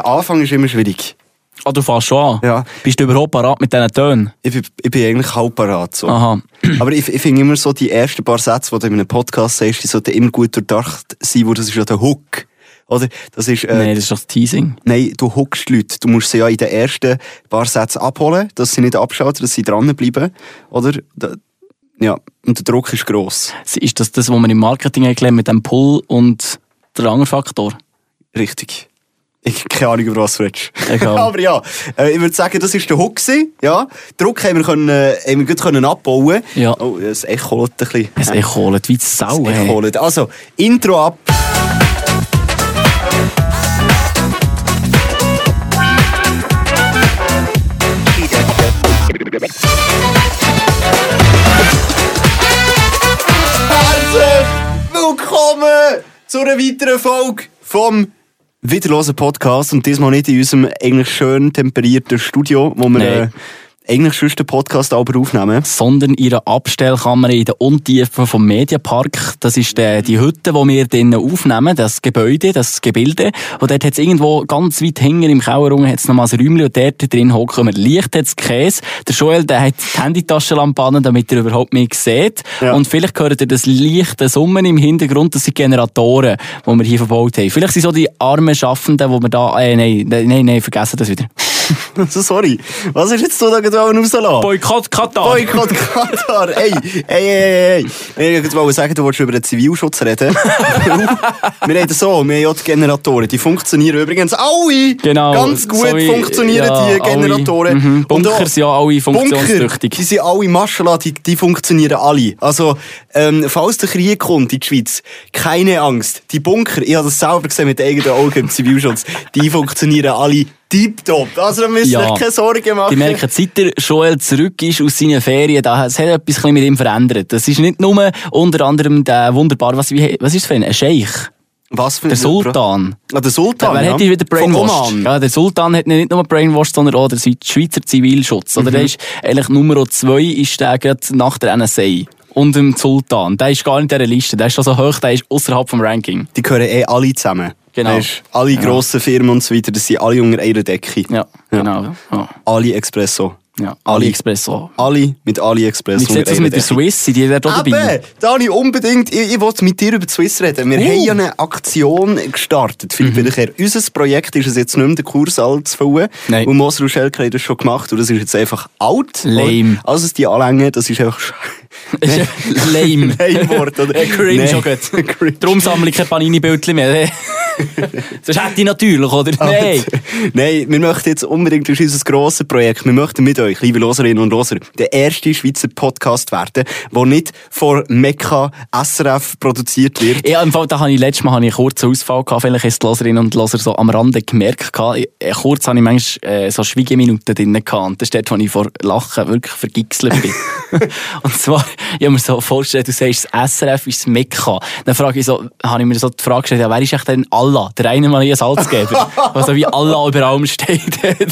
Der Anfang ist immer schwierig. Ah, du fährst schon an? Ja. Bist du überhaupt parat mit diesen Tönen? Ich bin, ich bin eigentlich halb parat. So. Aha. Aber ich, ich finde immer so, die ersten paar Sätze, die du in einem Podcast sagst, die sollten immer gut durchdacht sein, wo das ist ja der Hook. Oder? Das ist, äh, Nein, das ist doch das Teasing. Nein, du hockst Leute. Du musst sie ja in den ersten paar Sätzen abholen, dass sie nicht abschalten, dass sie dranbleiben. Oder? Da, ja. Und der Druck ist gross. Ist das das, was man im Marketing erklärt mit dem Pull und der Angerfaktor? Richtig. Ich habe keine Ahnung, über was du redest. Aber ja, äh, ich würde sagen, das war der Hook. Ja. Druck haben wir, können, äh, haben wir gut können abbauen Ja. Oh, das Echo lädt ein bisschen. Es echolt wie die Sau. Das hey. Echo lädt. Also, Intro ab. Herzlich willkommen zu einer weiteren Folge vom Wiederlosen Podcast und diesmal nicht in unserem eigentlich schön temperierten Studio, wo wir Nein. Äh, eigentlich schon den Podcast aber aufnehmen. sondern ihre Abstellkammer in der Untiefe vom Mediapark. Das ist die, die Hütte, die wir drinnen aufnehmen, das Gebäude, das Gebilde. Und dort hat es irgendwo ganz weit hinten im Keller hat's noch mal ein Räumchen und dort drin hocken wir. Licht hat's Käse. Der Joel, der hat die Handytaschenlampe an, damit er überhaupt mich sieht. Ja. Und vielleicht hört ihr das leichte Summen im Hintergrund, das sind Generatoren, die wir hier verbaut haben. Vielleicht sind so die armen Schaffenden, die wir da, äh, nein, nein, nein, vergessen das wieder. Also, sorry. Was ist jetzt du da gerade rauslassen? Boykott Katar! Boykott Katar! Ey, ey, ey, ey, ey. Ich wollte sagen, du wolltest über den Zivilschutz reden. wir reden so, wir haben ja die Generatoren. Die funktionieren übrigens alle Genau. ganz gut so wie- funktionieren ja, die Generatoren. Alle, mhm. Und Bunkers auch- ja alle Bunker, funktionstüchtig. die sind alle Maschallah, die, die funktionieren alle. Also, ähm, falls der Krieg kommt in die Schweiz, keine Angst. Die Bunker, ich habe das selber gesehen mit eigenen Augen im Zivilschutz, die funktionieren alle tiptop. Also, da müsst ihr Ja. euch keine Sorgen machen. Die merken, seit der Joel zurück ist aus seinen Ferien, da es hat etwas ein mit ihm verändert. Das ist nicht nur unter anderem der wunderbar, was, wie, was ist das für ein, ein Scheich? Was für Der Sultan. Ah, der Sultan, Wer ja. hat ihn wieder brainwashed? Ja, der Sultan hat nicht nur brainwashed, sondern auch der Schweizer Zivilschutz. Mhm. Oder der ist eigentlich Nummer zwei ist der nach der NSA. Und dem Sultan. Der ist gar nicht in dieser Liste. Der ist schon so hoch, der ist außerhalb vom Ranking. Die gehören eh alle zusammen. Genau. Weisst, alle Ja. grossen Firmen und so weiter, das sind alle unter einer Decke. Ja, genau. Ja. Ali Expresso. Ja. Ali. AliExpresso. Alle mit AliExpress. Wie sieht das mit der. Swiss? Sind die da dabei? Dani, unbedingt. Ich, ich wollte mit dir über die Swiss reden. Wir Uh. haben ja eine Aktion gestartet. Philipp Mhm. Unser Projekt ist es jetzt nicht mehr, den Kurs alt zu füllen. Nein. Und Moser und Schelke haben das schon gemacht. Und das ist jetzt einfach alt. Lame. Also, es die Anlänge, das ist einfach Das ist ein lame. Lame-Wort, oder? Äh, Cringe schon gut. Darum sammle ich keine Panini-Bildchen mehr. Sonst hätte ich natürlich, oder? Nein. Nein, wir möchten jetzt unbedingt, das ist unser grosses Projekt, wir möchten mit euch, liebe Loserinnen und Loser, der erste Schweizer Podcast werden, der nicht von Mekka SRF produziert wird. Ja, im Fall, da habe ich letztes Mal habe ich einen kurzen Ausfall gehabt. Vielleicht ist die Loserinnen und Loser so am Rande gemerkt gehabt. Ich- äh, Kurz habe ich manchmal äh, so Schweigeminuten drin gehabt. Und das ist dort, wo ich vor Lachen wirklich vergixelt bin. und zwar, ich habe mir so vorgestellt, du sagst, das SRF ist das Mekka. Dann frage ich so, habe ich mir so die Frage gestellt, ja, wer ist denn Allah? Der eine Maria Salzgeber. also wie Allah über allem steht.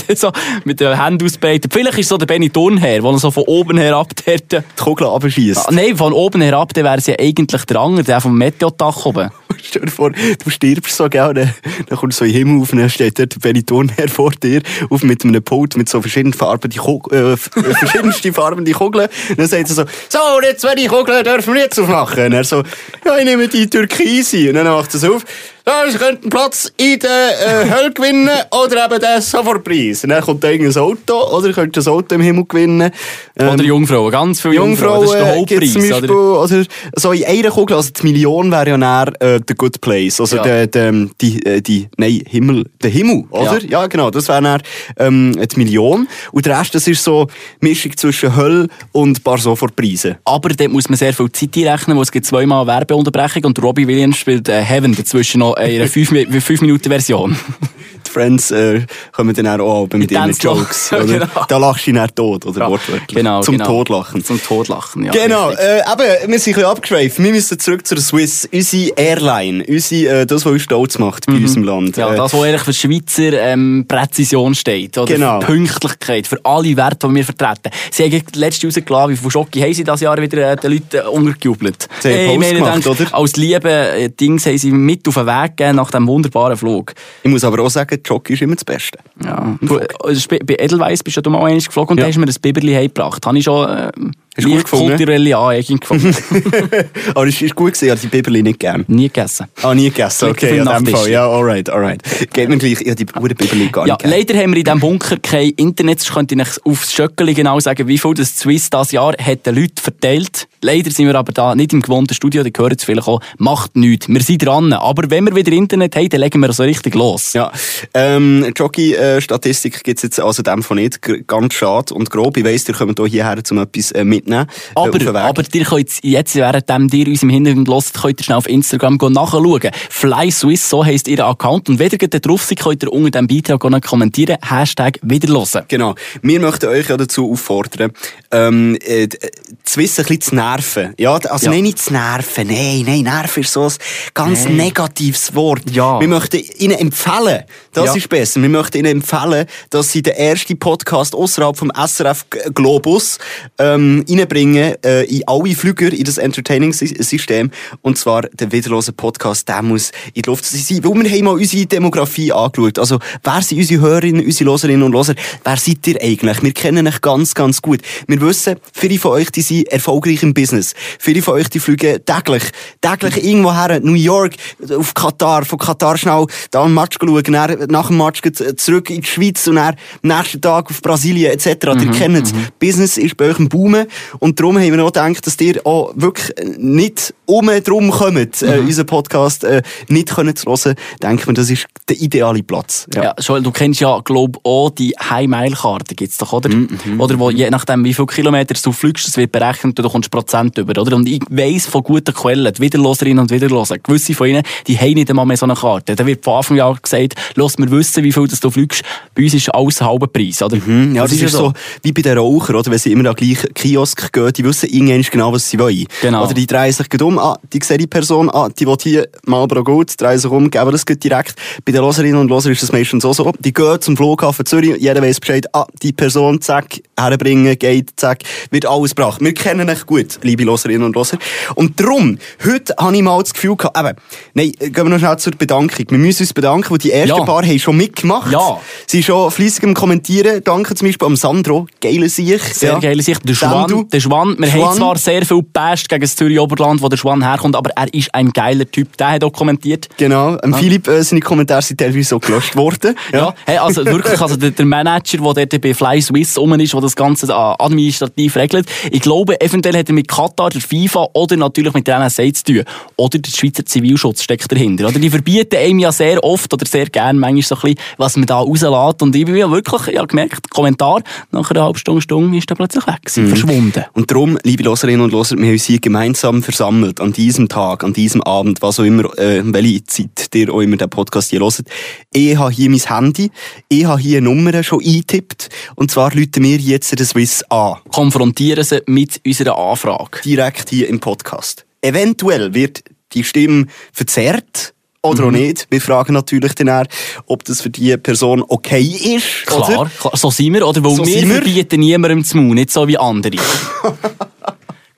so mit den Händen ausbreitet. Vielleicht ist so der Benny Thurnherr, der so von oben herab dort, Die Kugel abschießt. Ah, Nein, von oben herab, dann wäre es ja eigentlich der andere, der vom Meteodach oben. Stell dir vor, du stirbst so, gell, dann, dann kommt so ein Himmel auf und dann steht dort der Benetton her vor dir, auf mit einem Pult mit so verschiedenen Farben, die Kug äh, verschiedenste Farben, die Kugeln. Dann sagt er so, so, und jetzt, wenn die Kugeln dürfen wir jetzt aufmachen. Und er so, ja, ich nehme die Türkise. Und dann macht er es auf. Ja, Sie könnten Platz in der äh, Hölle gewinnen oder eben den Sofortpreis. Und dann kommt da irgendein Auto, oder ihr könnt das Auto im Himmel gewinnen. Ähm, Oder Jungfrauen, ganz viele Jungfrauen Jungfrauen. Das ist der Hauptpreis, Beispiel, oder? oder? so in einer Kugel, also die Million wäre ja näher äh, der Good Place, also Ja. der, der, die, äh, die, nein, Himmel, der Himmel, oder? Ja, Ja. genau, das wäre näher ähm, die Million. Und der Rest, das ist so Mischung zwischen Hölle und ein paar Sofortpreise. Aber dort muss man sehr viel Zeit einrechnen, wo es gibt zweimal Werbeunterbrechung und Robbie Williams spielt äh, Heaven dazwischen noch in einer 5-Minuten-Version. Die Friends äh, kommen dann auch mit, mit ihren. Jokes? Genau. Da lachst du dann tot, oder wortwörtlich. Genau, Zum genau. Todlachen. Zum Todlachen, ja. Genau, äh, eben, wir sind ein bisschen abgeschweift. Wir müssen zurück zur Swiss. Unsere Airline, unsere, äh, das, was uns stolz macht bei unserem Land. Mhm. Ja, Äh, das, was eigentlich für Schweizer ähm, Präzision steht. Oder Genau. für Pünktlichkeit, für alle Werte, die wir vertreten. Sie haben letzte rausgelassen, wie viel Schocke haben sie dieses Jahr wieder äh, den Leuten äh, untergejubelt. Sie haben Hey, haben gemacht, gedacht, oder? Als liebe äh, Dings haben sie mit auf den Weg gegeben nach diesem wunderbaren Flug. Ich muss aber auch sagen, Jockey ist immer das Beste. Ja. Du, also bei Edelweiss bist ja du mal einmal geflogen und Ja. da hast du mir ein Biberli heimgebracht. Habe ich schon äh, gefunden? kulturelle Aneignung gefunden. Aber es ist gut gesehen, ich habe die Biberli nicht gern. Nie gegessen. Ah, nie gegessen, okay, in dem. Fall. Ja, alright, alright. Geht mir gleich, ich habe die gute Biberli gar Ja, nicht gern. leider haben wir in diesem Bunker kein Internet. Ich könnte ich aufs Schöckeli genau sagen, wie viel das Swiss das Jahr hat den Leuten verteilt. Leider sind wir aber da nicht im gewohnten Studio, die hören es vielleicht auch. Macht nichts. Wir sind dran. Aber wenn wir wieder Internet haben, dann legen wir so richtig los. Ja, ähm, Jockey-Statistik gibt's jetzt also dem von nicht. Ganz schade und grob. Ich weiss, ihr kommt hier hierher, um etwas äh, mitnehmen. äh, Aber, Weg. aber ihr könnt jetzt, während ihr uns im Hintergrund hört, könnt ihr schnell auf Instagram nachschauen. Fly Swiss, so heisst ihr Account. Und wenn ihr drauf seid, könnt ihr unter diesem Beitrag auch kommentieren. Hashtag wiederhören. Genau. Wir möchten euch ja dazu auffordern, ähm, äh, äh, zu wissen, ein bisschen zu nerven. Ja, also Ja. nein, nicht zu nerven. Nein, nein, nerven ist so ein ganz Nein. negatives Wort. Ja. Wir möchten ihnen empfehlen, das Ja. ist besser, wir möchten ihnen empfehlen, dass sie den ersten Podcast außerhalb vom SRF Globus ähm, reinbringen äh, in alle Flüger, in das Entertaining-System. Und zwar der wiederlose Podcast, der muss in die Luft sein. Weil wir haben mal unsere Demografie angeschaut. Also, wer sind unsere Hörerinnen, unsere Loserinnen und Loser? Wer seid ihr eigentlich? Wir kennen euch ganz, ganz gut. Wir wissen, viele von euch, die sind erfolgreich im Business. Viele von euch, die fliegen täglich, täglich irgendwo her, New York, auf Katar, von Katar schnell da einen Match schauen, nach dem Match geht zurück in die Schweiz und dann am nächsten Tag auf Brasilien etc. ihr kennt es. Business ist bei euch im Boomen und darum haben wir auch gedacht, dass ihr auch wirklich nicht um drum kommt, äh, unseren Podcast äh, nicht können zu hören. Denkt man, das ist der ideale Platz. Ja, Joel, du kennst ja, glaub auch die High-Mile-Karte gibt's doch, oder? Oder wo je nachdem, wie viele Kilometer du fliegst, das wird berechnet, du kommst Prozent über, oder? Und ich weiss von guten Quellen, die Wiederloserinnen und Wiederloser, gewisse von ihnen, die haben nicht einmal mehr so eine Karte. Da wird von Anfang an gesagt, los, wir wissen, wie viel das du fliegst. Bei uns ist alles halber Preis, oder? Hm, ja, das, ist ja so wie bei den Rauchern, oder? Wenn sie immer an den gleichen Kiosk gehen, die wissen irgendwann genau, was sie wollen. Genau. Oder die drehen sich gleich um, ah, die sehen die Person, ah, die will hier Marlboro Gold, drehen sich um, geben das gleich direkt. Bei den Loserinnen und Losern ist das meistens so so. Die gehen zum Flughafen Zürich, jeder weiss Bescheid, ah, die Person, zack, herbringen, geht, zack, wird alles gebracht. Wir kennen euch gut, liebe Loserinnen und Loser. Und darum, heute habe ich mal das Gefühl gehabt, eben, nein, gehen wir noch schnell zur Bedankung. Wir müssen uns bedanken, weil die ersten Ja. paar haben schon mitgemacht. Ja. Sie sind schon fleissig am Kommentieren. Danke zum Beispiel am Sandro. Geile Sicht. Sehr geile Sicht. Der. Schwan, der Schwan, wir Schwan. haben zwar sehr viel gepasst gegen das Zürich Oberland, wo der Schwan herkommt, aber er ist ein geiler Typ. Der hat auch kommentiert. Genau. Am Philipp, äh, seine Kommentare sind teilweise so gelöscht worden. Ja, hey, also wirklich, also der, der Manager, der dort bei Fly Swiss rum ist, der das Ganze da administrativ regelt, ich glaube, eventuell hat er mit Katar, der FIFA oder natürlich mit der NSA zu tun. Oder der Schweizer Zivilschutz steckt dahinter. Oder die verbieten einem ja sehr oft oder sehr gern manchmal so ein bisschen, was man da rauslässt. Und ich bin ja wirklich, ich habe gemerkt, Kommentar nach einer halben Stunde, Stunde ist er plötzlich weg gewesen, verschwunden. Und darum, liebe Loserinnen und Loser, wir haben uns hier gemeinsam versammelt an diesem Tag, an diesem Abend, was auch immer, äh, welche Zeit ihr auch immer den Podcast hier hört. Ich habe hier mein Handy, ich habe hier Nummern schon eingetippt und zwar rufen wir jetzt den Swiss an. Konfrontieren sie mit unserer Anfrage. direkt hier im Podcast. Eventuell wird die Stimme verzerrt oder Mhm. auch nicht. Wir fragen natürlich dann auch, ob das für die Person okay ist. Klar, Oder? klar, so sind wir, oder? Weil So wir wir. verbieten niemandem zu Mund, nicht so wie andere.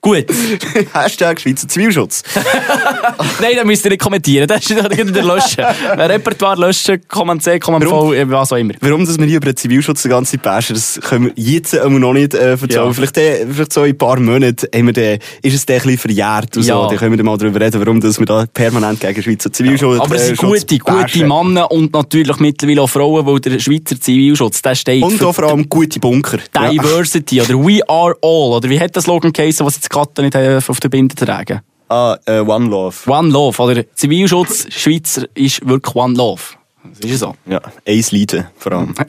Gut. Hashtag Schweizer Zivilschutz. Nein, das müsst ihr nicht kommentieren. Das ist wieder löschen. Wer Repertoire löschen, Command C, Command V, was auch immer. Warum dass wir hier über den Zivilschutz die ganze Zeit bashen, das können wir jetzt immer noch nicht äh, erzählen. Ja. Vielleicht, äh, vielleicht so in ein paar Monaten haben wir den, ist es dann ein bisschen verjährt und so. Ja. Dann können wir dann mal darüber reden, warum dass wir da permanent gegen Schweizer Zivilschutz Aber es äh, sind gute, gute. Männer und natürlich mittlerweile auch Frauen, weil der Schweizer Zivilschutz, der steht Und auch vor allem gute Bunker. Ja. Diversity oder We Are All. Oder wie hat das Slogan geheißen, was jetzt gerade nicht äh, auf der Binde tragen? Ah, äh, One Love. One Love. Oder Zivilschutz Schweizer ist wirklich One Love. Das ist ja so. Ja, eins Leiden vor allem.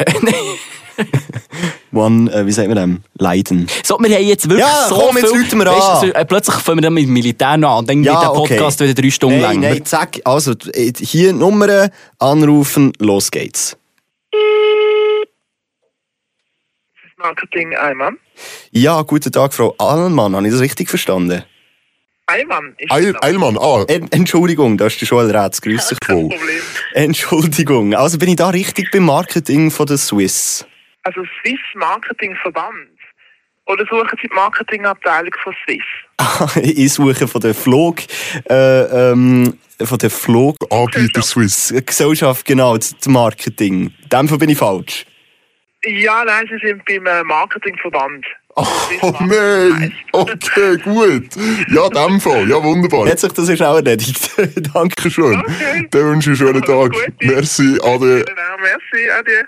One, äh, wie sagt man dem? Leiden. So, wir haben jetzt wirklich Ja, so komm, jetzt viel... wir an. so, äh, plötzlich fangen wir dann mit Militär an und dann wird der Podcast wieder drei Stunden nein, lang. Nein, zack. Also, äh, hier Nummern anrufen, los geht's. Marketing Eimann. Ja, guten Tag, Frau Allmann. Habe ich das richtig verstanden? Eimann ist Eil, Eilmann, ah, En Entschuldigung, das ist der Joel Rätz. Grüß dich kein wohl. Problem. Entschuldigung. Also, bin ich da richtig beim Marketing von der Swiss? Also Swiss Marketing Verband. Oder suchen Sie die Marketingabteilung von Swiss? ich suche von der Flug, äh, ähm, von der Flug Anbieter Swiss. Gesellschaft, genau, das das Marketing. In dem Fall bin ich falsch. Ja, nein, Sie sind beim äh, Marketingverband. Oh nein! Okay, gut. Ja, in dem Fall. Ja, wunderbar. Hat sich das ist auch erledigt. Danke. Dankeschön. Okay. Dann wünsche ich einen schönen Tag. Merci, Ade. Genau, merci, adieu.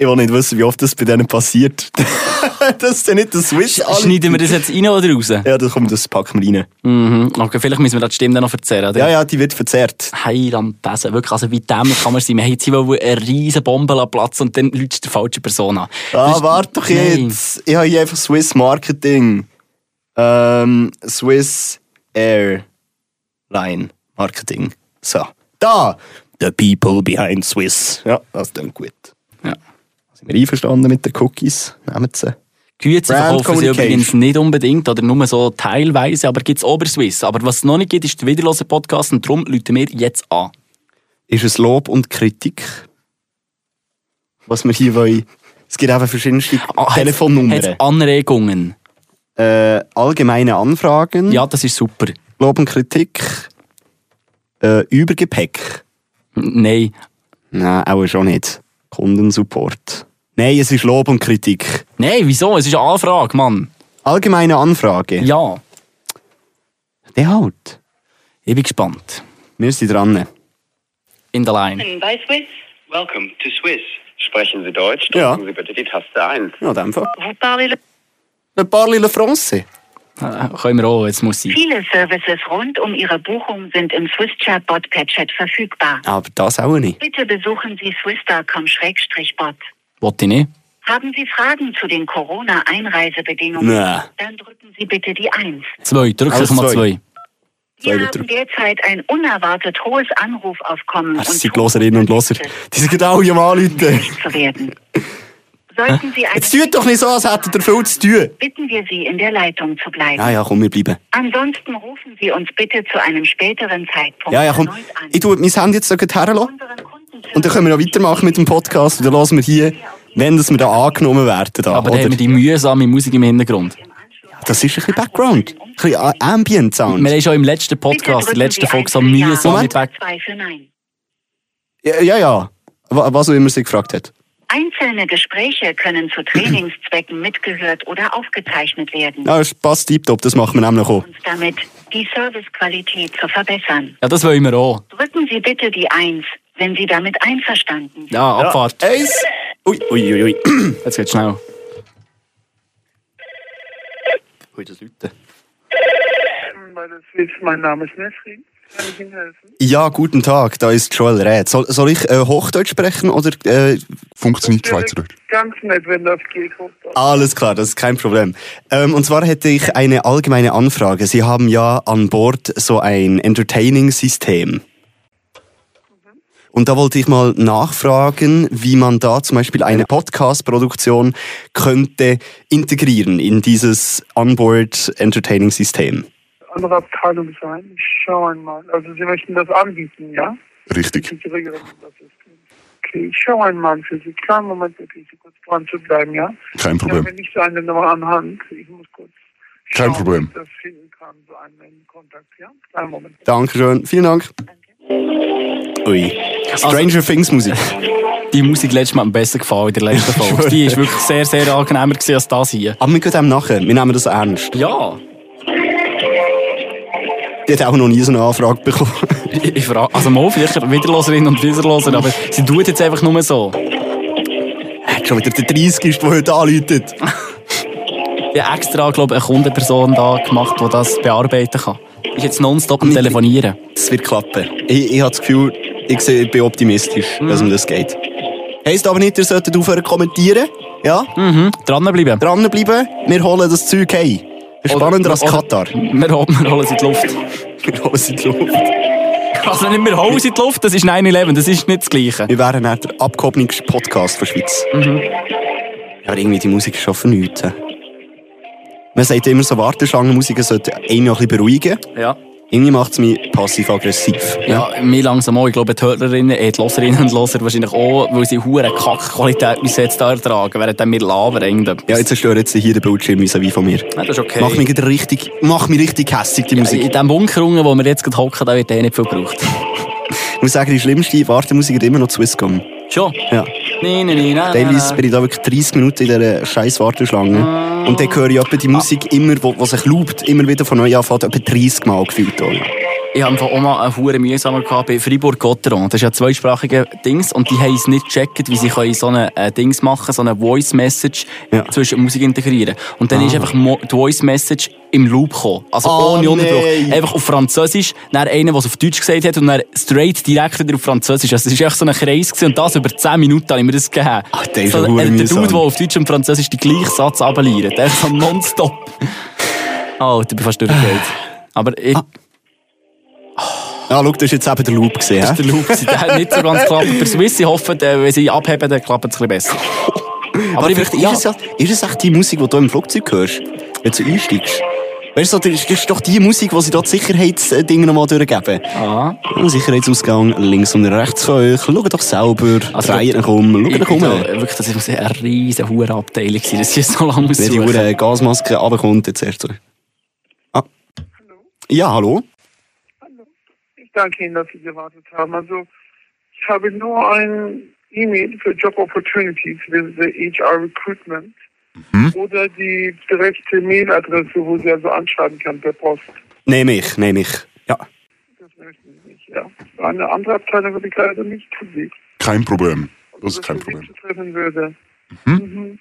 Ich will nicht wissen, wie oft das bei denen passiert. das ist ja nicht der Swiss Schneiden wir das jetzt rein oder raus? Ja, das kommt, das packen wir rein. Mhm. Okay, vielleicht müssen wir das Stimme dann noch erzählen. Oder? Ja, ja, die wird verzerrt. Heiland Besen. Wirklich, also wie dämlich kann man sein? Wir haben jetzt hier eine riesen Bombe Platz und dann läutst die falsche Person an. Ah, ist- warte doch Nein. jetzt. Ich habe hier einfach Swiss Marketing. Ähm, Swiss Airline Marketing. So. Da! The people behind Swiss. Ja, das klingt gut. Sind wir einverstanden mit den Cookies? Nehmen sie. Güte verkaufen sie übrigens nicht unbedingt oder nur so teilweise, aber gibt's Oberswiss. Aber was es noch nicht gibt, ist der wiederlose Podcast und darum läuten wir jetzt an. Ist es Lob und Kritik? Was wir hier wollen. Es gibt eben verschiedenste Ah, Telefonnummern. Anregungen? Äh, allgemeine Anfragen. Ja, das ist super. Lob und Kritik. Äh, Übergepäck. Nein. Nein, auch schon nicht. Kundensupport. Nein, es ist Lob und Kritik. Nein, wieso? Es ist eine Anfrage, Mann. Allgemeine Anfrage. Ja. Der halt. Ich bin gespannt. Wir sind dran. In der Line. bei Swiss. Welcome to Swiss. Sprechen Sie Deutsch? Ja. Drücken Sie bitte die Taste 1. Ja, in dem Fall. Vous parlez le Ein paar Lille France. Äh, können wir auch, jetzt muss ich. Viele Services rund um Ihre Buchung sind im Swiss Chatbot per Chat verfügbar. Aber das auch nicht. Bitte besuchen Sie swiss.com-bot. Wollte ich nicht. Haben Sie Fragen zu den Corona-Einreisebedingungen? Nein. Dann drücken Sie bitte die 1. Zwei, drück Alles ich mal zwei. zwei. Zwei Wir Liter. haben derzeit ein unerwartet hohes Anrufaufkommen. Das sind Loserinnen und Loser. Die sind genau hier am Anrufen. zu werden. Sollten Sie Jetzt tut doch nicht so, als hättet ihr viel zu tun. bitten wir Sie, in der Leitung zu bleiben. Ja, ja, komm, wir bleiben. Ansonsten rufen Sie uns bitte zu einem späteren Zeitpunkt Ja, ja, komm. erneut an. Ich tue mein Handy jetzt so herlassen. Und dann können wir noch weitermachen mit dem Podcast. Und dann hören wir hier, wenn das wir da angenommen werden. Da, Aber dann oder? haben wir die mühsame Musik im Hintergrund. Das ist ein bisschen Background. Ein bisschen Ambient Sound. Wir haben schon im letzten Podcast, in der letzten Folge, so mühsame Moment. Back... Zwei für Nein. Ja, ja. ja. Wa- Was auch immer sie gefragt hat. Einzelne Gespräche können zu Trainingszwecken mitgehört oder aufgezeichnet werden, Ja, das passt tiptop, das machen wir nämlich auch. uns damit die Servicequalität zu verbessern. Ja, das wollen wir auch. Drücken Sie bitte die 1, wenn Sie damit einverstanden sind. Ja, Abfahrt. Eins. Ui, ui, ui, ui. Jetzt geht's schnell. Ui, das Leute. Swiss, mein Name ist Nesrin. Kann ich Ihnen helfen? Ja, guten Tag, da ist Joel Red. Soll, soll ich äh, Hochdeutsch sprechen oder... Äh, Funktioniert Schweizerdeutsch. Ganz nett, wenn das geht. Hochdeutsch. alles klar, das ist kein Problem. Ähm, und zwar hätte ich eine allgemeine Anfrage. Sie haben ja an Bord so ein Entertaining-System. Und da wollte ich mal nachfragen, wie man da zum Beispiel eine Podcast-Produktion könnte integrieren in dieses Onboard Entertaining System. Andere Abteilung sein. Ich schaue einmal. Also Sie möchten das anbieten, ja? Richtig. Ich Okay, ich schaue einmal für Sie. Kleinen Moment, bitte, Sie kurz dran zu bleiben, ja? Kein Ich Problem. habe nicht so eine Nummer anhand. Ich muss kurz Kein schauen, Problem. ob ich das finden kann, so einen Kontakt, ja? Kleinen Moment. Dankeschön, vielen Dank. Ui. Stranger Things Musik. Die Musik letztes Mal am besten gefallen in der letzten Folge. Die ist wirklich sehr, sehr angenehmer als das hier. Aber wir gehen dem nachher, wir nehmen das ernst. Ja. Die hat auch noch nie so eine Anfrage bekommen. Ich, ich frage, also mal vielleicht Wiederloserinnen und Wiederloser, aber sie tut jetzt einfach nur so. Hat schon wieder der 30 ist, der heute anläutet. Ich habe extra, glaube ich, eine Kundenperson da gemacht, die das bearbeiten kann. Ich jetzt nonstop am Telefonieren. Das wird klappen. Ich, ich habe das Gefühl, ich, sehe, ich bin optimistisch, dass mir das geht. Heisst aber nicht, ihr solltet aufhören kommentieren. Ja? Mhm. Dranbleiben. Dranbleiben. Wir holen das Zeug hey. Spannender als Oder- Katar. Wir, wir holen sie in die Luft. Wir holen sie in die Luft. Also nicht wir holen sie in die Luft, das ist 9-11, das ist nicht das Gleiche. Wir wären der abgehobenste Podcast der Schweiz. Mhm. Ja, aber irgendwie die Musik ist schon vernünftig. Man sagt immer so, Warteschlangenmusiker sollten einen noch ein bisschen beruhigen. Ja. Irgendwie macht es mich passiv-aggressiv. Ja, mir langsam auch. Ich glaube, die Hörerinnen, äh, die Hörerinnen und Hörer wahrscheinlich auch, weil sie hure Kackqualität müssen jetzt da ertragen, während wir labern irgendetwas. Ja, jetzt zerstört jetzt hier den Bildschirm vis von mir. Ja, das ist okay. Mach mich richtig, mach mich richtig hässig, die ja, Musik. in dem Bunker wo wir jetzt gerade hocken, da wird eh nicht viel gebraucht. Ich muss sagen, die schlimmste Wartemusik ist immer noch Swisscom. Schon? Ja. Nein, nein, nein. Teilweise bin ich da wirklich 30 Minuten in dieser scheiß Warteschlange. Und dann höre ich die Musik immer, wo sich loopt, immer wieder von neu anfängt, etwa 30 Mal gefühlt. auch. Ich habe auch mal einen Huren mühsamer gehabt bei Fribourg-Gotteron. Das ist ja zweisprachige Dings und die haben es nicht gecheckt, wie sie können so eine äh, Dings machen, so eine Voice-Message Ja. zwischen Musik integrieren. Und dann ist einfach mo- die Voice-Message im Loop gekommen. Also Oh, ohne Unterbruch. nein. Einfach auf Französisch, dann einer, der es auf Deutsch gesagt hat und dann straight direkt wieder auf Französisch. Also es war echt so ein Kreis gewesen, und das über 10 Minuten habe ich mir das gegeben. Ach, der ist so, äh, Der. Dude, der auf Deutsch und Französisch den gleichen Satz runterleiert. Der ist so nonstop. Oh, ich bin fast durchgefallen. Aber ich, Ja, schau, das war jetzt eben der Loop. Gewesen, Das ist der Loop. gewesen. Der hat nicht so ganz geklappt. Bei Swiss, ich hoffe, wenn sie abheben, dann klappt es ein bisschen besser. Aber ich vielleicht ja, ist, es ja, ist es echt die Musik, die du im Flugzeug hörst, wenn du einsteigst? Weißt du, das ist doch die Musik, die sie da die Sicherheitsdinge nochmal durchgeben. Ah. Sicherheitsausgang links und rechts von euch. Schaut doch selber, Also, dreht euch um, schaut euch um. wirklich, das muss eine riesen Hurenabteilung sein, dass sie so lange muss Wenn die suchen. Hure Gasmaske runterkommt, jetzt erst so. Ah. Ja, hallo? Hallo. Ich danke Ihnen, dass Sie gewartet haben. Also, ich habe nur ein E-Mail für Job Opportunities with the HR Recruitment oder die direkte Mailadresse, wo Sie also anschreiben kann per Post. Nehme ich, nehme ich. Ja. Das möchten Sie nicht, ja. Eine andere Abteilung habe ich leider nicht für Sie. Kein Problem. Das ist kein Problem. zutreffen würde. Mhm.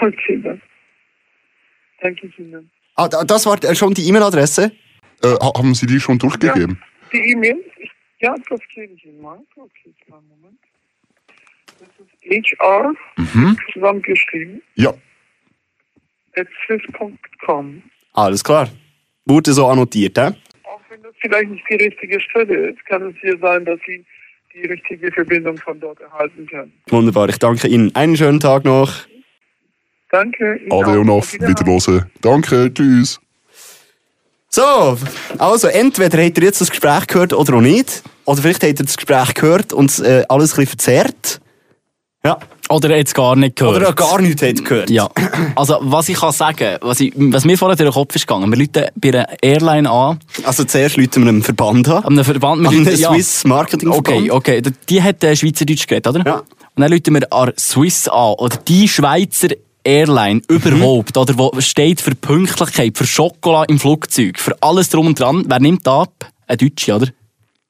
Okay, dann. Danke ich Ihnen. Ah, da- das war äh, schon die E-Mail-Adresse? Äh, ha- haben Sie die schon durchgegeben? Die E-Mail? Ja, das gebe ich Ihnen mal. Okay, kleinen Moment. Das ist HR, zusammengeschrieben, Ja. at swiss.com. Alles klar. Wurde so annotiert, hä? Auch wenn das vielleicht nicht die richtige Stelle ist, kann es hier sein, dass Sie die richtige Verbindung von dort erhalten können. Wunderbar, ich danke Ihnen. Einen schönen Tag noch. Danke. Ihnen Ade auch. und auf. Wiederhören. Danke, tschüss. So, also entweder habt ihr jetzt das Gespräch gehört oder auch nicht. Oder vielleicht habt ihr das Gespräch gehört und äh, alles ein bisschen verzerrt. Ja. Oder er hat es gar nicht gehört. Oder gar nichts habt gehört. Ja. Also, was ich kann sagen, was, ich, was mir vorher durch den Kopf ist gegangen, wir rufen bei einer Airline an, Also zuerst Leute mit einem Verband an. einem Verband, wir rufen- ja. Swiss Marketing Okay, okay. D- Die hat äh, Schweizerdeutsch geredet, oder? Ja. Und dann rufen wir an Swiss an, oder die Schweizer Airline überhaupt, oder wo steht für Pünktlichkeit, für Schokolade im Flugzeug, für alles drum und dran. Wer nimmt ab? Ein Deutsche, oder?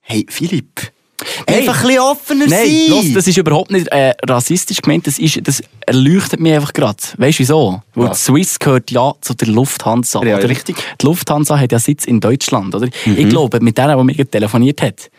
Hey, Philipp. Hey. Einfach ein bisschen offener Nein, sein. los, das ist überhaupt nicht äh, rassistisch gemeint, das, ist, das erleuchtet mich einfach gerade. Weißt du wieso? Weil die Swiss gehört ja zu der Lufthansa. Ja, oder? richtig. Die Lufthansa hat ja Sitz in Deutschland, oder? Mhm. Ich glaube, mit der, die mir telefoniert hat,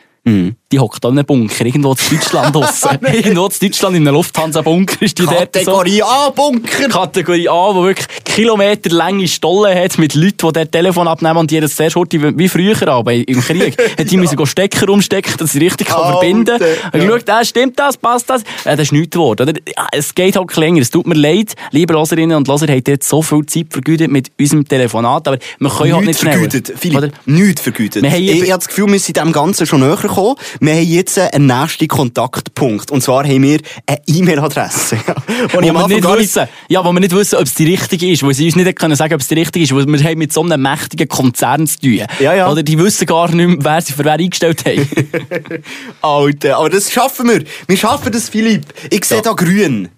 die hockt da in einem Bunker, irgendwo in Deutschland draussen. irgendwo in Deutschland in einem Lufthansa-Bunker ist die dort so. Kategorie A-Bunker. Kategorie A, die wirklich kilometerlange Stollen hat mit Leuten, die dort Telefon abnehmen und die das sehr short, wie früher aber im Krieg, hat die müssen go Stecker umstecken, dass sie richtig kann verbinden kann. Und ja. geschaut, äh, stimmt das, passt das? Äh, das ist nichts geworden. Oder? Ja, es geht halt länger. Es tut mir leid, liebe Loserinnen und Loser, habt ihr jetzt so viel Zeit vergütet mit unserem Telefonat, aber wir können halt nicht Nichts schneller. vergütet. Philipp, Oder? nichts vergütet. Wir haben ich, ich habe das Gefühl, wir sind dem Ganzen schon näher gekommen. Wir haben jetzt einen nächsten Kontaktpunkt. Und zwar haben wir eine E-Mail-Adresse. Wo wir nicht wissen, ja, wo wir nicht wissen, ob es die richtige ist, wo sie uns nicht können sagen, ob es die richtige ist, weil wir haben mit so einem mächtigen Konzern zu tun. Ja, ja. Oder die wissen gar nicht mehr, wer sie für wer eingestellt haben. Alter, aber das schaffen wir. Wir schaffen das, Philipp. Ich sehe da grün.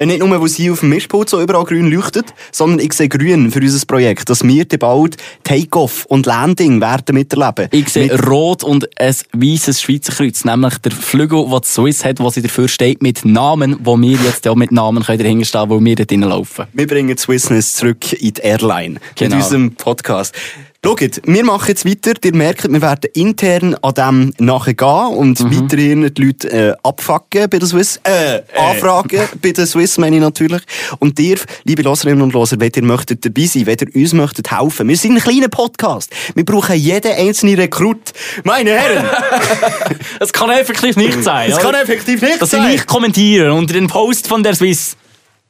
Äh, Nicht nur, wo sie auf dem Mischpult so überall grün leuchtet, sondern ich sehe grün für unser Projekt, dass wir bald Take-Off und Landing werden miterleben. Ich sehe Mit- rot und ein weißes Schweizer Kreuz, nämlich der Flügel, den die Swiss hat, wo sie dafür steht, mit Namen, wo wir jetzt auch mit Namen können dahinter stehen, wo wir dort laufen. Wir bringen Swissness zurück in die Airline. Genau. Mit unserem Podcast. Schaut, wir machen jetzt weiter. Ihr merkt, wir werden intern an dem nachher gehen und Mhm. weiterhin die Leute äh, abfacken bei der Swiss, äh, anfragen bei der Swiss, meine ich natürlich. Und ihr, liebe Loserinnen und Loser, wenn ihr möchtet dabei sein, wenn ihr uns möchtet helfen. Wir sind ein kleiner Podcast. Wir brauchen jeden einzelnen Rekrut. Meine Herren, Es kann effektiv nicht sein. es kann effektiv nicht Dass sie sein. nicht kommentieren unter den Post von der Swiss.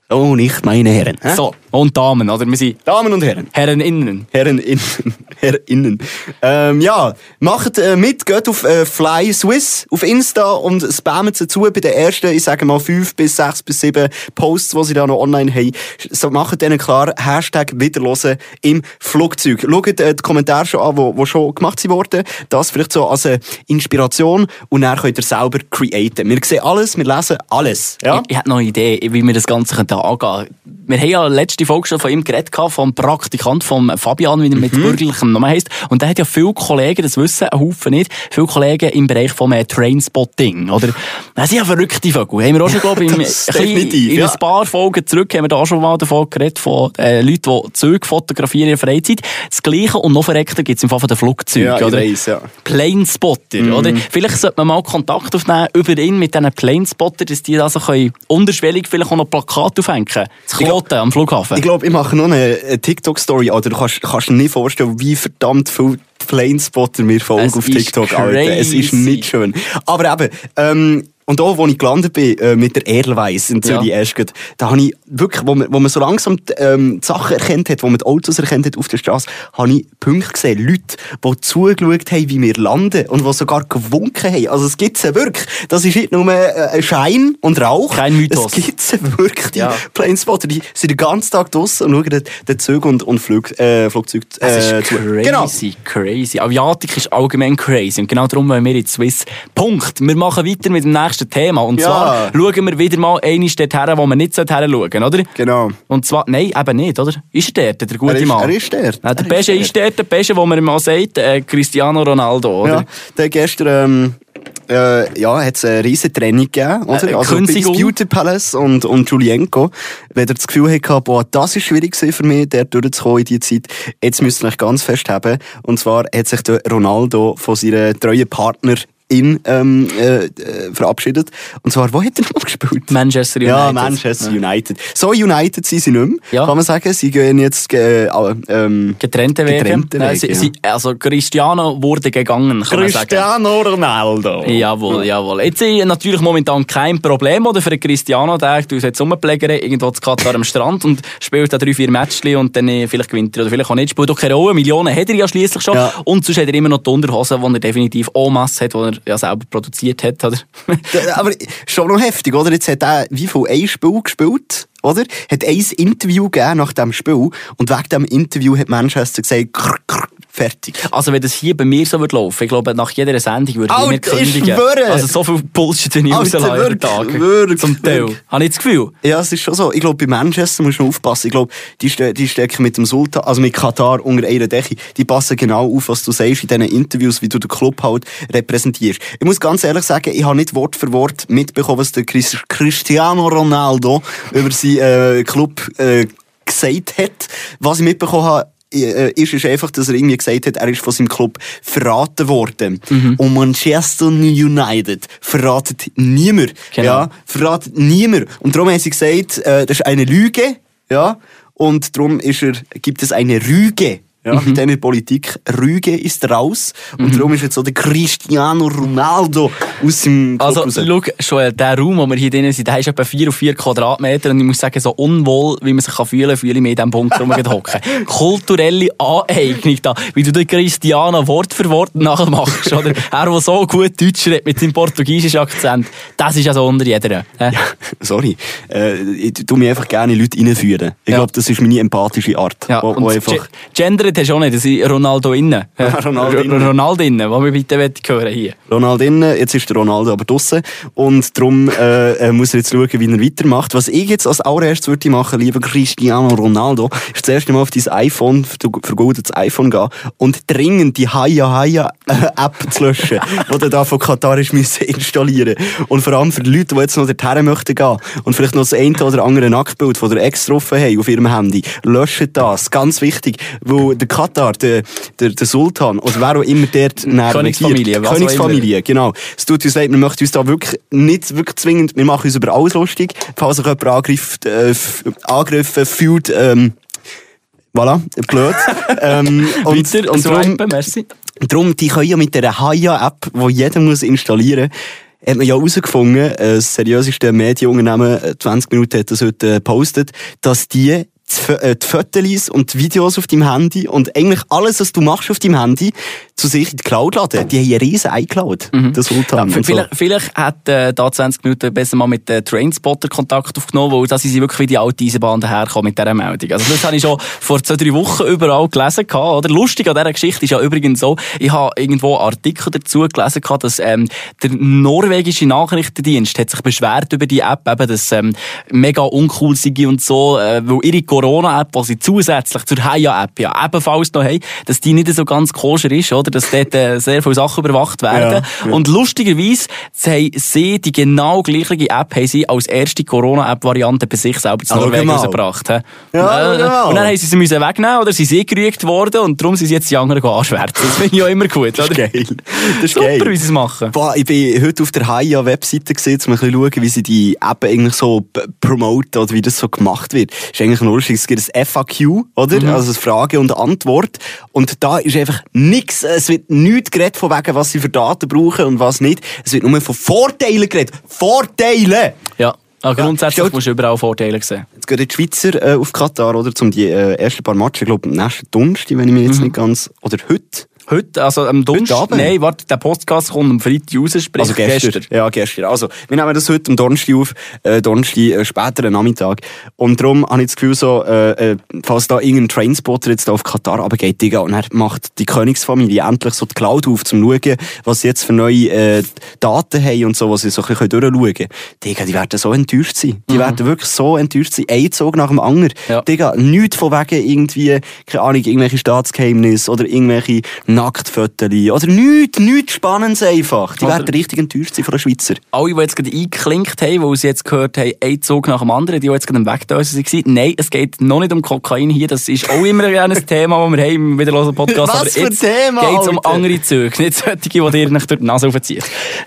Oh, nicht meine Herren. hä? So, Und Damen, oder? Wir sind Damen und Herren. Herren innen. Herren innen. Herrinnen. Ähm, ja, macht äh, mit, geht auf äh, Fly Swiss auf Insta und spammt sie zu bei den ersten, ich sage mal, fünf bis sechs bis sieben Posts, die sie da noch online haben. So, macht denen klar, Hashtag wiederhören im Flugzeug. Schaut äh, die Kommentare schon an, die, schon gemacht wurden. Das vielleicht so als eine Inspiration und dann könnt ihr selber createn. Wir sehen alles, wir lesen alles. Ja? Ich, ich habe noch eine Idee, wie wir das Ganze angehen könnten. Wir haben ja letzte Folge schon von ihm geredet, vom Praktikant, vom Fabian, wie er mit bürgerlichem Namen heisst. Und der hat ja viele Kollegen, das wissen ein Haufen nicht, viele Kollegen im Bereich vom äh, Trainspotting, oder? Das sind ja verrückte Vögel. Haben wir auch schon, glaube ich, im- Das ein bisschen definitiv, in ja. ein paar Folgen zurück haben wir da schon mal davon geredet, von äh, Leuten, die Züge fotografieren in der Freizeit. Das Gleiche und noch verreckter gibt es im Fall von den Flugzeugen, Ja, oder? weiss, ja. Planespotter, oder? Vielleicht sollte man mal Kontakt aufnehmen über ihn mit diesen Planespotter, dass die also können unterschwellig vielleicht auch noch Plakate aufhängen. Das Kloten am Flughafen. Ich glaube, ich mache noch eine, eine TikTok-Story, du kannst, kannst dir nicht vorstellen, wie verdammt viel Planespotter mir folgen Es auf ist TikTok, Alter. Es ist crazy. nicht schön. Aber eben, ähm, und auch, wo ich gelandet bin, äh, mit der Airlines in Zürich Ja. erst da habe ich wirklich, wo man, wo man so langsam ähm, die Sachen erkennt hat, wo man die Autos erkennt hat auf der Straße, habe ich Punkte gesehen, Leute, die zugeschaut haben, wie wir landen und die sogar gewunken haben. Also es gibt ja wirklich. Das ist nicht nur äh, ein Schein und Rauch. Kein Mythos. Es gibt ja wirklich, die Ja. Planespotter, die sind den ganzen Tag draussen und schauen den, Zügen und, und Flug, äh, Flugzeug Es äh, ist zu. crazy, Genau. crazy. Aviatik ist allgemein crazy. Und genau darum wollen wir in die Swiss. Punkt. Wir machen weiter mit dem nächsten Thema. Und Ja. zwar schauen wir wieder mal eine dort her, wo wir nicht her schauen, oder? Genau. Und zwar, nein, eben nicht, oder? Ist er dort, der gute Er ist- Mann? er ist dort. Ja, der Er Beste ist dort, der Beste, wo man mal sagt, äh, Cristiano Ronaldo, oder? Ja, der gestern, ähm, äh, ja, hat es eine riesen Training gegeben, oder? Äh, also. Beauty Palace und, und Julienko. Wenn ihr das Gefühl habt, boah, das ist schwierig für mich, der durchzukommen in die Zeit, jetzt müsst ihr euch ganz fest haben. Und zwar hat sich der Ronaldo von seiner treuen Partnerin ähm, äh, äh, verabschiedet. Und zwar, wo hat er noch gespielt? Manchester United. Ja, Manchester United. So United sind sie nicht mehr, Ja. kann man sagen. Sie gehen jetzt äh, ähm, Getrennte Wege. Getrennte Nein, Wege, sie, ja. sie, also Cristiano wurde gegangen, kann. Cristiano Ronaldo. Jawohl, jawohl. Jetzt ich natürlich momentan kein Problem, oder? Für Cristiano, der tut jetzt rumplägern, irgendwo zu Katar am Strand und spielt da drei, vier Matches und dann äh, vielleicht gewinnt er oder vielleicht auch nicht. Spielt doch keine Rolle. Millionen hat er ja schließlich schon. Ja. Und sonst hat er immer noch die Unterhose, die er definitiv en masse hat, die er ja selber produziert hat, oder? Aber schon noch heftig, oder? Jetzt hat er wie viel ein Spiel gespielt, oder? Hat ein Interview gegeben nach dem Spiel und wegen dem Interview hat Manchester gesagt, krr, krr, fertig. Also wenn das hier bei mir so würde laufen, ich glaube, nach jeder Sendung würde ich ich kündigen. schwöre! Also so viel Bullshit, den ich rauslasse über wirklich, Tag. wirklich, Zum Teil. wirklich. Habe ich das Gefühl? Ja, es ist schon so. Ich glaube, bei Manchester muss man aufpassen. Ich glaube, die, ste die stecken mit dem Sultan, also mit Katar unter einer Decke. Die passen genau auf, was du sagst in diesen Interviews, wie du den Club halt repräsentierst. Ich muss ganz ehrlich sagen, ich habe nicht Wort für Wort mitbekommen, was der Cristiano Ronaldo über seinen äh, Club äh, gesagt hat. Was ich mitbekommen habe, ist, ist einfach, dass er irgendwie gesagt hat, er ist von seinem Club verraten worden. Und Manchester United verratet niemand. Genau. Ja, verratet niemand. Und darum haben sie gesagt, äh, das ist eine Lüge. Ja, und darum ist er, gibt es eine Rüge. Ja, Mhm. in dieser Politik. Rüge ist raus. Und darum ist jetzt so der Cristiano Ronaldo aus dem Also, schau, Joel, der Raum, wo wir hier drin sind, der ist etwa 4 auf 4 Quadratmeter und ich muss sagen, so unwohl, wie man sich kann fühlen kann, fühle ich mich in diesem Punkt hocken. Kulturelle Aneignung da, wie du den Cristiano Wort für Wort nachmachst, oder? Er, der so gut Deutsch redet mit seinem portugiesischen Akzent, das ist also unter jeder. Äh? Sorry. Äh, ich tu mich einfach gerne in Leute reinführen. Ich Ja. glaube, das ist meine empathische Art. Ja, wo, und wo einfach, ge- gendert hast auch nicht, das ist Ronaldo innen. Äh, Ronaldo innen. Ronaldo innen, was wir bitte hören hier. Ronaldo innen, jetzt ist der Ronaldo aber draussen. Und darum äh, äh, muss er jetzt schauen, wie er weitermacht. Was ich jetzt als allererstes würde machen, lieber Cristiano Ronaldo, ist das erste Mal auf dein iPhone, vergoldetes iPhone gehen und dringend die Haya Haya äh, App zu löschen, die du da von Katar installieren Und vor allem für die Leute, die jetzt noch dorthin möchten gehen und vielleicht noch das eine oder andere Nacktbild von der Ex drauf haben auf ihrem Handy, löschen das. Ganz wichtig, wo der Katar, der, der, der Sultan oder wer auch immer dort Königsfamilie, Königsfamilie, genau. Es tut uns leid, wir möchten uns da wirklich nicht wirklich zwingend, wir machen uns über alles lustig, falls sich jemand angreift, äh, angegriffen fühlt, ähm, voilà, blöd. ähm, und, Weiter, und darum, merci. Darum, die können ja mit dieser Haya-App, die jeder muss installieren muss, hat man ja herausgefunden, äh, das seriöseste Medienunternehmen, äh, 20 Minuten hat das heute äh, gepostet, dass die die, Fo- äh, die Fotos und die Videos auf deinem Handy und eigentlich alles, was du machst auf deinem Handy, zu sich in die Cloud laden. Die haben eine riesen iCloud, der Sultan. Ja, und so. vielleicht, vielleicht hat äh, da 20 Minuten besser mal mit den Trainspotter Kontakt aufgenommen, weil da sind sie wirklich wie die alte Eisenbahn daherkommen mit dieser Meldung. Also das habe ich schon vor zwei, drei Wochen überall gelesen. Gehabt, oder? Lustig an dieser Geschichte ist ja übrigens so, ich habe irgendwo Artikel dazu gelesen, gehabt, dass ähm, der norwegische Nachrichtendienst hat sich beschwert über die App, eben, dass ähm, mega uncool sei und so, äh, weil ihre Corona-App, die sie zusätzlich zur Haya-App ja ebenfalls noch haben, dass die nicht so ganz koscher ist, oder? Dass dort äh, sehr viele Sachen überwacht werden. Ja, ja. Und lustigerweise haben sie die genau gleiche App haben sie als erste Corona-App-Variante bei sich selber zu Ah, Norwegen rausgebracht. Ja, Äh, mal. und dann haben sie sie müssen wegnehmen oder sie sind gerügt worden und darum sind sie jetzt die anderen anschwärzen. Das finde ich auch immer gut. Das ist oder? geil. Das ist Super, geil. wie sie es machen. Boah, ich bin heute auf der Haya-Webseite gesehen, um ein bisschen schauen, wie sie die App eigentlich so promoten oder wie das so gemacht wird. Ist eigentlich lustig. Es gibt ein FAQ, oder? Also eine Frage und Antwort. Und da ist einfach nichts, es wird nichts geredet von wegen, was sie für Daten brauchen und was nicht. Es wird nur von Vorteilen geredet. Vorteile! Ja. Ja, grundsätzlich stellt- musst du überall Vorteile sehen. Jetzt gehen die Schweizer äh, auf Katar, oder? Zum die äh, ersten paar Matches, ich glaube, nächsten Donnerstag, wenn ich mich jetzt nicht ganz, oder heute. Heute, also am Donnerstag, nein, warte, der Podcast kommt am Freitag raus, sprich Also gestern. Ja, gestern. Also, wir nehmen das heute am Donnerstag auf, äh, Donnerstag, äh, späteren Nachmittag. Und darum habe ich das Gefühl so, äh, äh, falls da irgendein Trainspotter jetzt da auf Katar runtergeht, Digga, und er macht die Königsfamilie endlich so die Cloud auf, zum schauen, was sie jetzt für neue, äh, Daten haben und so, was sie so ein bisschen durchschauen können. Digga, die werden so enttäuscht sein. Die werden wirklich so enttäuscht sein. Ein Zug nach dem anderen. Ja. Digga, nichts von wegen irgendwie, keine Ahnung, irgendwelche Staatsgeheimnisse oder irgendwelche Nacktfotos oder nichts, nichts Spannendes einfach. Die werden richtig enttäuscht sein von den Schweizer. alle, die jetzt gerade eingeklinkt haben, weil sie jetzt gehört haben, ein Zug nach dem anderen, die die jetzt gerade am Wegdösen waren. Nein, es geht noch nicht um Kokain hier. Das ist auch immer ein Thema, das wir haben im wiederlosen Podcast. Was Aber für jetzt Thema, geht um andere Züge, nicht solche, die dir durch die Nase aufziehen.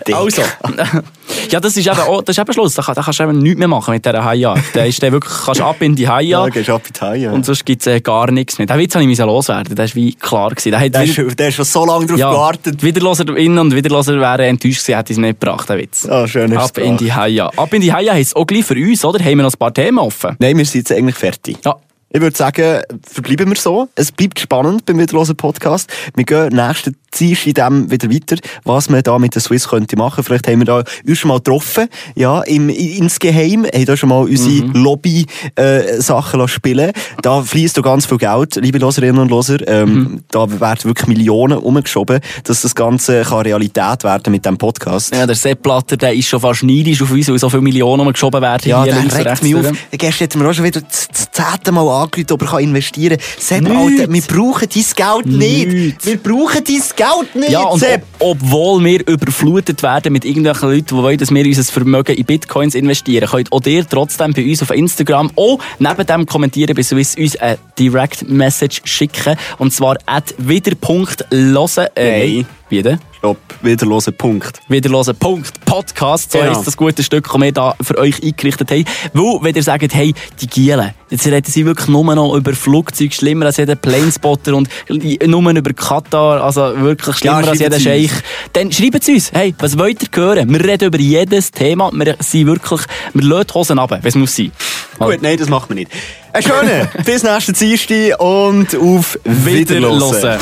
Dick. Also. ja, das ist eben, auch, das ist eben Schluss. Da, da kannst du eben nichts mehr machen mit dieser Haia. Da ist der wirklich, kannst ab in die Haia. Ja, gehst ab in die Haie. Und sonst gibt es äh, gar nichts mehr. Den Witz habe ich loswerden. Das war wie klar. Gewesen. Der hat der, wieder- ist, der ist schon so lange drauf ja, gewartet. Wiederloserinnen und Wiederloser wären enttäuscht gewesen, hätte ich es nicht gebracht, den Witz. Ah, schön ist Ab in die Haia. Ab in die Haia heisst auch gleich für uns, oder? Haben wir noch ein paar Themen offen? Nein, wir sind jetzt eigentlich fertig. Ja. Ich würde sagen, verbleiben wir so. Es bleibt spannend beim Wiederlosen Podcast. Wir gehen nächsten Dienstag in dem wieder weiter, was man da mit der Swiss könnte machen. Vielleicht haben wir da uns schon mal getroffen, ja, im, insgeheim, haben da schon mal unsere Lobby, äh, Sachen lassen spielen. Da fließt da ganz viel Geld, liebe Loserinnen und Loser. Ähm, Da werden wirklich Millionen umgeschoben, dass das Ganze kann Realität werden mit dem Podcast. Ja, der Sepp Blatter, der ist schon fast neidisch auf uns, weil so viele Millionen geschoben werden. Ja, hier der regt mich auf. Gestern hat mir auch schon wieder das zehnte Mal angerufen, ob er investieren kann. Sepp, Nicht. Alter, wir brauchen dein Geld nicht. Nicht. Wir brauchen dein Geld nicht, Ja, und Sepp. ob, obwohl wir überflutet werden mit irgendwelchen Leuten, die wollen, dass wir unser Vermögen in Bitcoins investieren, könnt auch ihr trotzdem bei uns auf Instagram auch neben dem kommentieren Swiss uns eine Direct Message schicken. Und zwar at wieder.losen. Äh. Wie denn? Stopp, wieder hören, Punkt. Wiederlosen Punkt Podcast, so Genau. heisst das gute Stück, das wir da für euch eingerichtet haben. Weil, wenn ihr sagt, hey, die Gielen, jetzt reden sie wirklich nur noch über Flugzeuge, schlimmer als jeder Planespotter und nur über Katar, also wirklich schlimmer Ja, als jeder Scheich, dann schreibt es uns, hey, was wollt ihr hören? Wir reden über jedes Thema, wir sind wirklich, wir lassen die Hosen runter, wenn es muss sein. Gut, nein, das macht man nicht. Ein schöner. Bis nächsten Dienstag und auf Wiederhören. Wiederlosen.